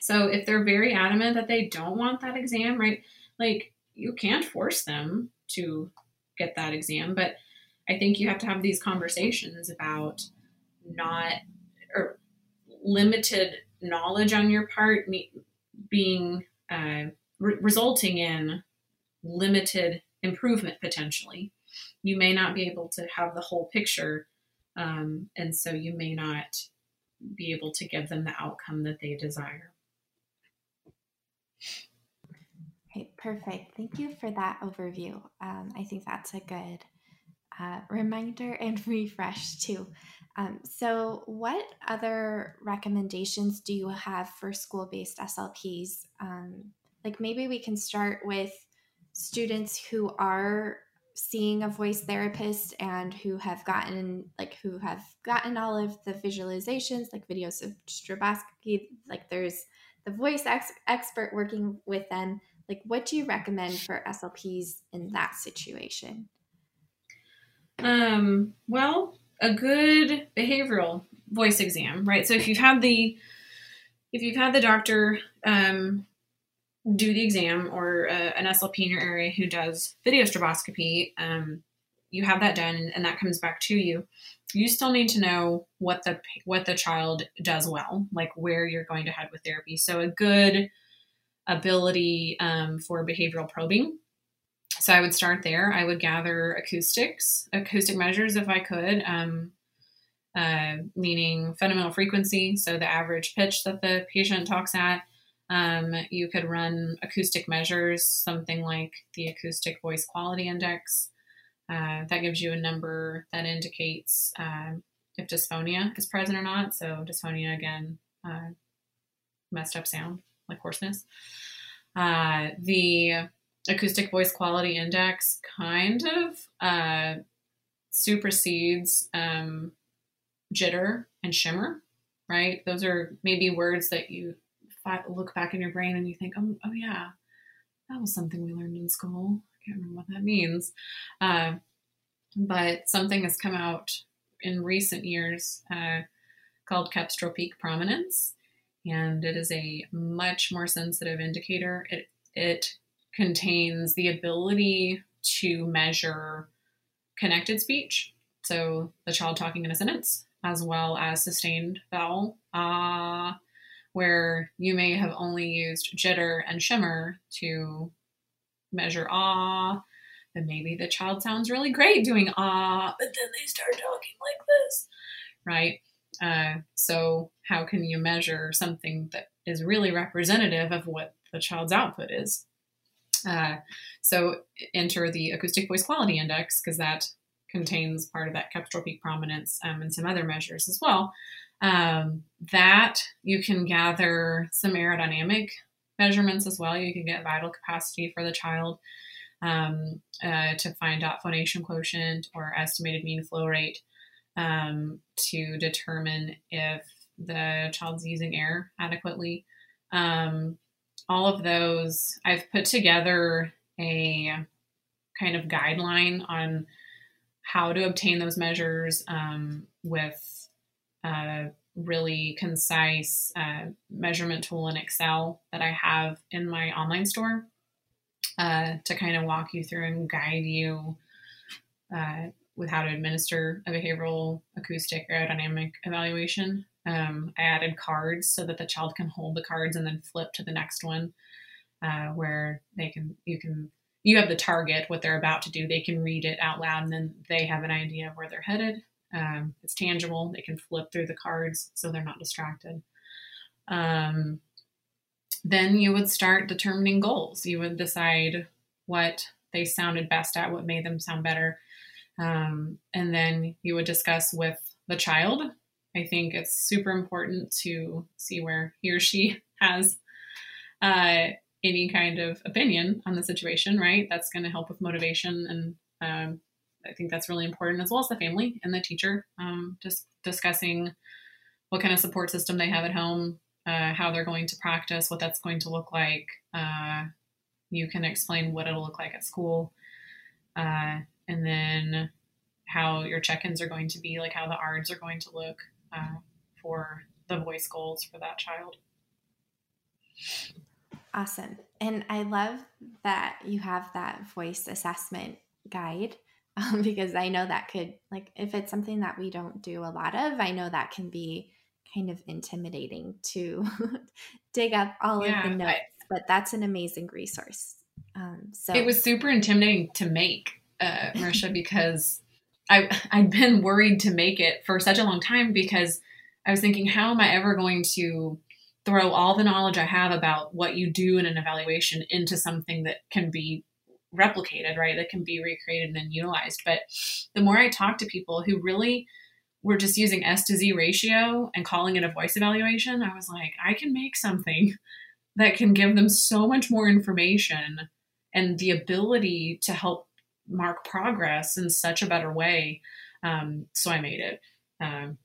so if they're very adamant that they don't want that exam, right? Like you can't force them to get that exam, but I think you have to have these conversations about not or limited knowledge on your part being uh, re- resulting in limited improvement potentially. You may not be able to have the whole picture, um, and so you may not be able to give them the outcome that they desire. Okay, perfect. Thank you for that overview. Um, I think that's a good uh, reminder and refresh too. Um, so, what other recommendations do you have for school based SLPs? Um, like maybe we can start with students who are seeing a voice therapist and who have gotten like who have gotten all of the visualizations like videos of stroboscopy like there's the voice ex- expert working with them like what do you recommend for slps in that situation um well a good behavioral voice exam right so if you've had the if you've had the doctor um do the exam or uh, an SLP in your area who does video stroboscopy, um, you have that done and that comes back to you. You still need to know what the what the child does well, like where you're going to head with therapy. So a good ability um, for behavioral probing. So I would start there. I would gather acoustics, acoustic measures if I could, um, uh, meaning fundamental frequency, so the average pitch that the patient talks at um, you could run acoustic measures, something like the Acoustic Voice Quality Index. Uh, that gives you a number that indicates uh, if dysphonia is present or not. So, dysphonia, again, uh, messed up sound, like hoarseness. Uh, the Acoustic Voice Quality Index kind of uh, supersedes um, jitter and shimmer, right? Those are maybe words that you look back in your brain and you think, oh, oh yeah, that was something we learned in school. I can't remember what that means. Uh, but something has come out in recent years uh, called cepstral peak prominence, and it is a much more sensitive indicator. It it contains the ability to measure connected speech, so the child talking in a sentence, as well as sustained vowel, ah, uh, where you may have only used jitter and shimmer to measure ah, then maybe the child sounds really great doing ah, but then they start talking like this, right? Uh, so, how can you measure something that is really representative of what the child's output is? Uh, so, enter the Acoustic Voice Quality Index because that contains part of that cepstral peak prominence um, and some other measures as well. Um, that you can gather some aerodynamic measurements as well. You can get vital capacity for the child um, uh, to find out phonation quotient or estimated mean flow rate um, to determine if the child's using air adequately. Um, all of those, I've put together a kind of guideline on how to obtain those measures um, with a really concise uh, measurement tool in Excel that I have in my online store uh, to kind of walk you through and guide you uh, with how to administer a behavioral acoustic aerodynamic evaluation. Um, I added cards so that the child can hold the cards and then flip to the next one, uh, where they can you can you have the target what they're about to do. They can read it out loud and then they have an idea of where they're headed. Um, it's tangible. They can flip through the cards so they're not distracted. Um, then you would start determining goals. You would decide what they sounded best at, what made them sound better. Um, and then you would discuss with the child. I think it's super important to see where he or she has uh, any kind of opinion on the situation, right? That's going to help with motivation and um, I think that's really important, as well as the family and the teacher, um, just discussing what kind of support system they have at home, uh, how they're going to practice, what that's going to look like. Uh, you can explain what it'll look like at school, uh, and then how your check-ins are going to be, like how the ARDs are going to look uh, for the voice goals for that child. Awesome. And I love that you have that voice assessment guide um, because I know that could, like, if it's something that we don't do a lot of, I know that can be kind of intimidating to dig up all yeah, of the notes. I, but that's an amazing resource. Um, so it was super intimidating to make, uh, Marisha, because I I'd been worried to make it for such a long time because I was thinking, how am I ever going to throw all the knowledge I have about what you do in an evaluation into something that can be replicated, right? That can be recreated and utilized. But the more I talk to people who really were just using S to Z ratio and calling it a voice evaluation, I was like, I can make something that can give them so much more information and the ability to help mark progress in such a better way. Um, so I made it. Um,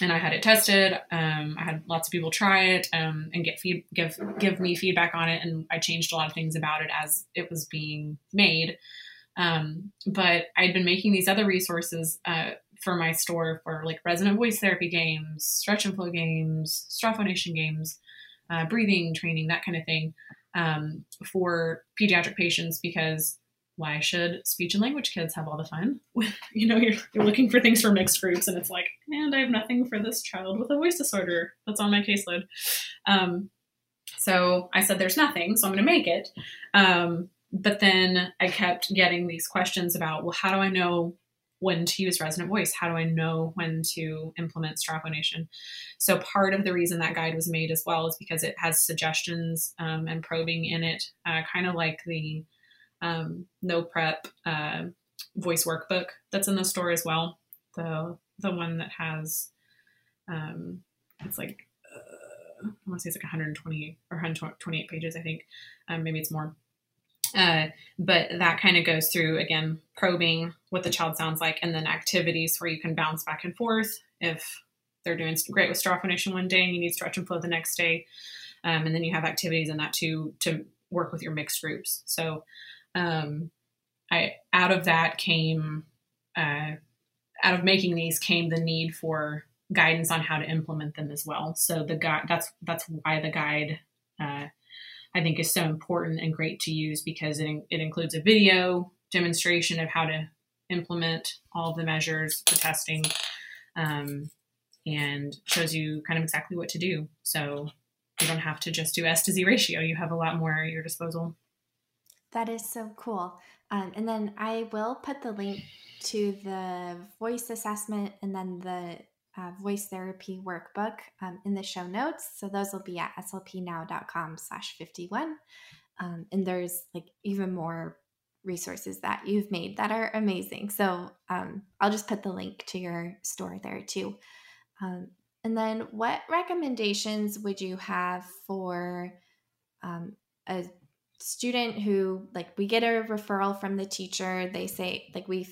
and I had it tested. Um, I had lots of people try it um, and get feed, give give me feedback on it, and I changed a lot of things about it as it was being made. Um, but I'd been making these other resources uh, for my store for like resonant voice therapy games, stretch and flow games, straw phonation games, uh, breathing training, that kind of thing um, for pediatric patients because why should speech and language kids have all the fun? you know, you're, you're looking for things for mixed groups, and it's like, and I have nothing for this child with a voice disorder that's on my caseload. Um, so I said, there's nothing, so I'm going to make it. Um, but then I kept getting these questions about, well, how do I know when to use resonant voice? How do I know when to implement straw phonation? So part of the reason that guide was made as well is because it has suggestions um, and probing in it, uh, kind of like the um, no prep uh, voice workbook that's in the store as well. The the one that has um, it's like uh, I want to say it's like 120 or 128 pages, I think. Um, maybe it's more. Uh, but that kind of goes through again probing what the child sounds like, and then activities where you can bounce back and forth if they're doing great with straw phonation one day and you need stretch and flow the next day, um, and then you have activities in that too to work with your mixed groups. So um, I out of that came uh, out of making these came the need for guidance on how to implement them as well. So the guide that's that's why the guide uh, I think is so important and great to use because it it includes a video demonstration of how to implement all the measures, the testing, um, and shows you kind of exactly what to do. So you don't have to just do S to Z ratio. You have a lot more at your disposal. That is so cool. Um, and then I will put the link to the voice assessment and then the uh, voice therapy workbook um, in the show notes. So those will be at slpnow.com slash 51. Um, and there's like even more resources that you've made that are amazing. So um, I'll just put the link to your store there too. Um, and then what recommendations would you have for a student who like we get a referral from the teacher. They say like we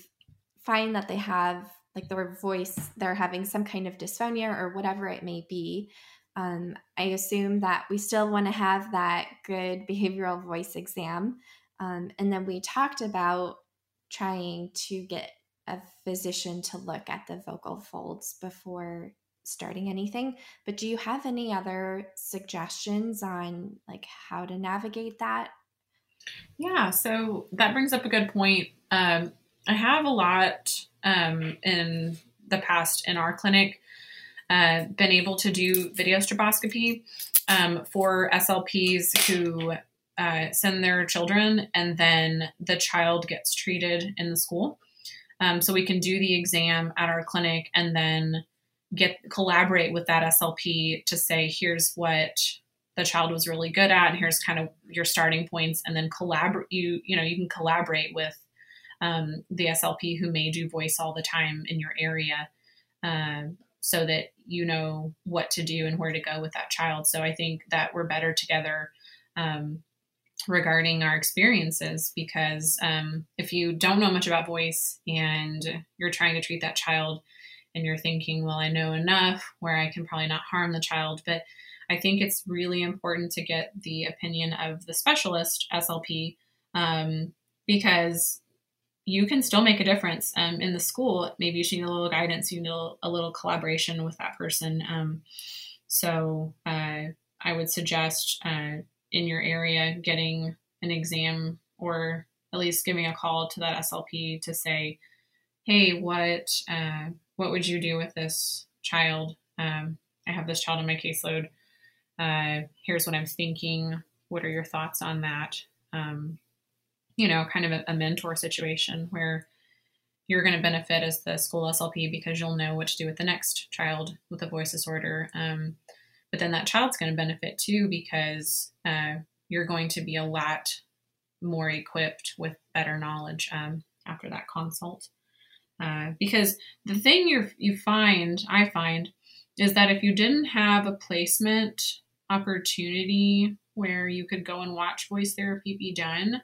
find that they have like their voice they're having some kind of dysphonia or whatever it may be. Um, i assume that we still want to have that good behavioral voice exam. Um, and then we talked about trying to get a physician to look at the vocal folds before starting anything but do you have any other suggestions on like how to navigate that yeah, so that brings up a good point. Um, I have a lot um, in the past in our clinic uh, been able to do video stroboscopy um, for SLPs who uh, send their children and then the child gets treated in the school. Um, so we can do the exam at our clinic and then get collaborate with that SLP to say, here's what the child was really good at and here's kind of your starting points and then collaborate you you know you can collaborate with um, the slp who may do voice all the time in your area um, so that you know what to do and where to go with that child. So i think that we're better together um, regarding our experiences because um, if you don't know much about voice and you're trying to treat that child and you're thinking well i know enough where i can probably not harm the child but I think it's really important to get the opinion of the specialist SLP um, because you can still make a difference um, in the school. Maybe you need a little guidance, you need a little collaboration with that person. Um, so uh, I would suggest uh, in your area getting an exam or at least giving a call to that SLP to say, hey, what uh, what would you do with this child? Um, I have this child in my caseload. Uh, here's what I'm thinking. What are your thoughts on that? Um, you know, kind of a, a mentor situation where you're going to benefit as the school SLP because you'll know what to do with the next child with a voice disorder. Um, but then that child's going to benefit too because uh, you're going to be a lot more equipped with better knowledge um, after that consult. Uh, because the thing you you find, I find, is that if you didn't have a placement opportunity where you could go and watch voice therapy be done,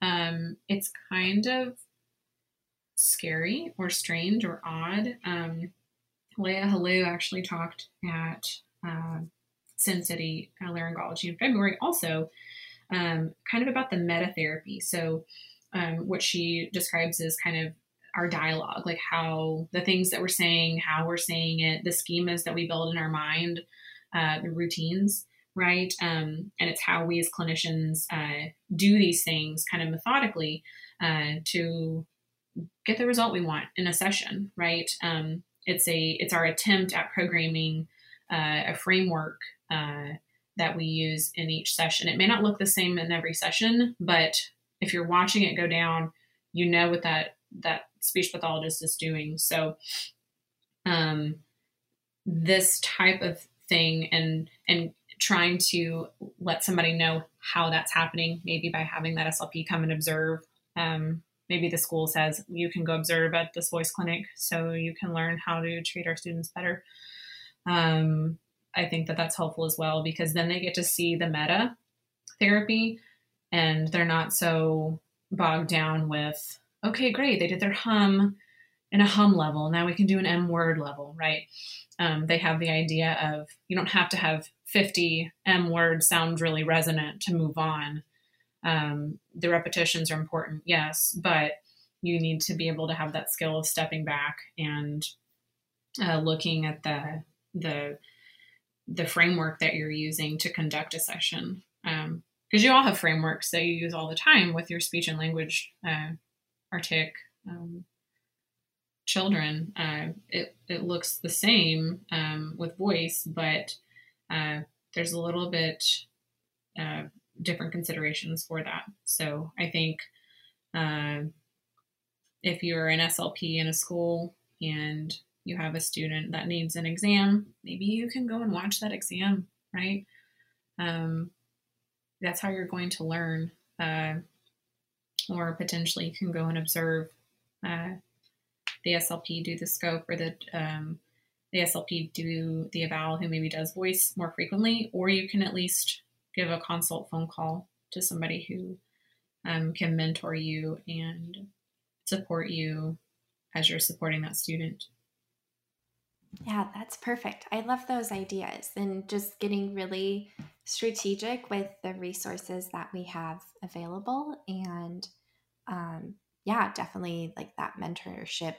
um, it's kind of scary or strange or odd. Um, Leah Helou actually talked at uh, Sin City Laryngology in February also um, kind of about the meta therapy. So, um, what she describes is kind of our dialogue, like how the things that we're saying, how we're saying it, the schemas that we build in our mind, uh, the routines, right? Um, and it's how we as clinicians uh, do these things kind of methodically uh, to get the result we want in a session, right? Um, it's a it's our attempt at programming uh, a framework uh, that we use in each session. It may not look the same in every session, but if you're watching it go down, you know what that that speech pathologist is doing. So, um, this type of thing and and trying to let somebody know how that's happening, maybe by having that SLP come and observe um, maybe the school says you can go observe at this voice clinic so you can learn how to treat our students better um, i think that that's helpful as well because then they get to see the meta therapy and they're not so bogged down with okay great. They did their hum in a hum level. Now we can do an m word level right? Um, they have the idea of you don't have to have 50 m words sound really resonant to move on. Um, the repetitions are important, yes, but you need to be able to have that skill of stepping back and uh, looking at the the the framework that you're using to conduct a session. Because um, you all have frameworks that you use all the time with your speech and language uh, artic um, children. Uh, it it looks the same um, with voice, but uh, there's a little bit uh, different considerations for that. So I think uh, if you're an SLP in a school and you have a student that needs an exam, maybe you can go and watch that exam, right? Um, that's how you're going to learn. Or potentially you can go and observe uh, the SLP do the scope or the um, the SLP do the eval who maybe does voice more frequently, or you can at least give a consult phone call to somebody who um, can mentor you and support you as you're supporting that student. Yeah, that's perfect. I love those ideas and just getting really strategic with the resources that we have available. And um, yeah, definitely like that mentorship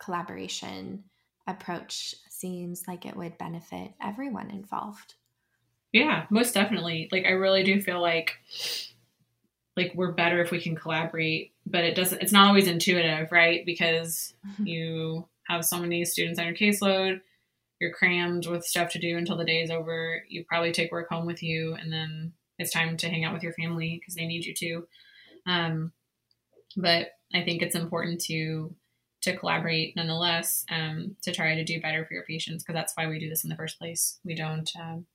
collaboration approach seems like it would benefit everyone involved. Yeah, most definitely. Like I really do feel like like we're better if we can collaborate, but it doesn't it's not always intuitive, right? Because you have so many students on your caseload, you're crammed with stuff to do until the day is over. You probably take work home with you and then it's time to hang out with your family because they need you to. Um, but I think it's important to to collaborate nonetheless um, to try to do better for your patients because that's why we do this in the first place. We don't um,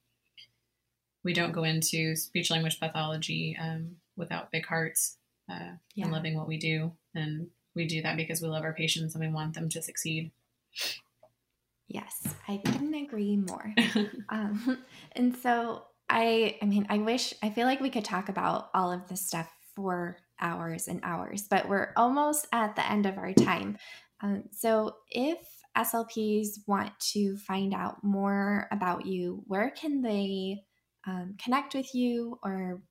we don't go into speech language pathology um, without big hearts uh, yeah. and loving what we do. And we do that because we love our patients and we want them to succeed. Yes, I couldn't agree more. um, and so I, I mean, I wish, I feel like we could talk about all of this stuff for hours and hours, but we're almost at the end of our time. Um, so if SLPs want to find out more about you, where can they um, connect with you or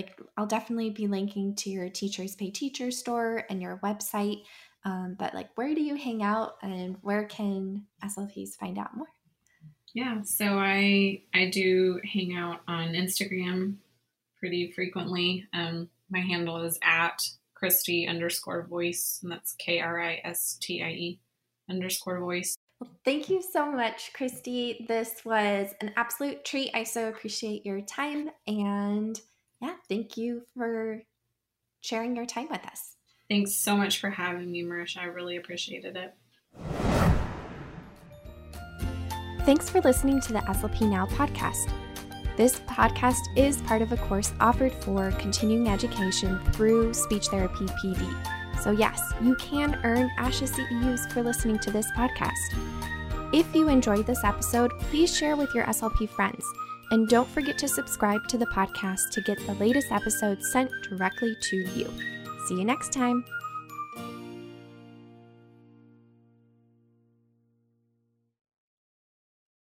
like I'll definitely be linking to your Teachers Pay Teachers store and your website. Um, but like, where do you hang out, and where can SLPs find out more? Yeah, so I I do hang out on Instagram pretty frequently. Um, my handle is at Kristie underscore voice, and that's K R I S T I E underscore voice. Well, thank you so much, Kristie. This was an absolute treat. I so appreciate your time. And yeah, thank you for sharing your time with us. Thanks so much for having me, Marisha. I really appreciated it. Thanks for listening to the SLP Now podcast. This podcast is part of a course offered for continuing education through Speech Therapy PD. So, yes, you can earn ASHA CEUs for listening to this podcast. If you enjoyed this episode, please share with your SLP friends. And don't forget to subscribe to the podcast to get the latest episodes sent directly to you. See you next time.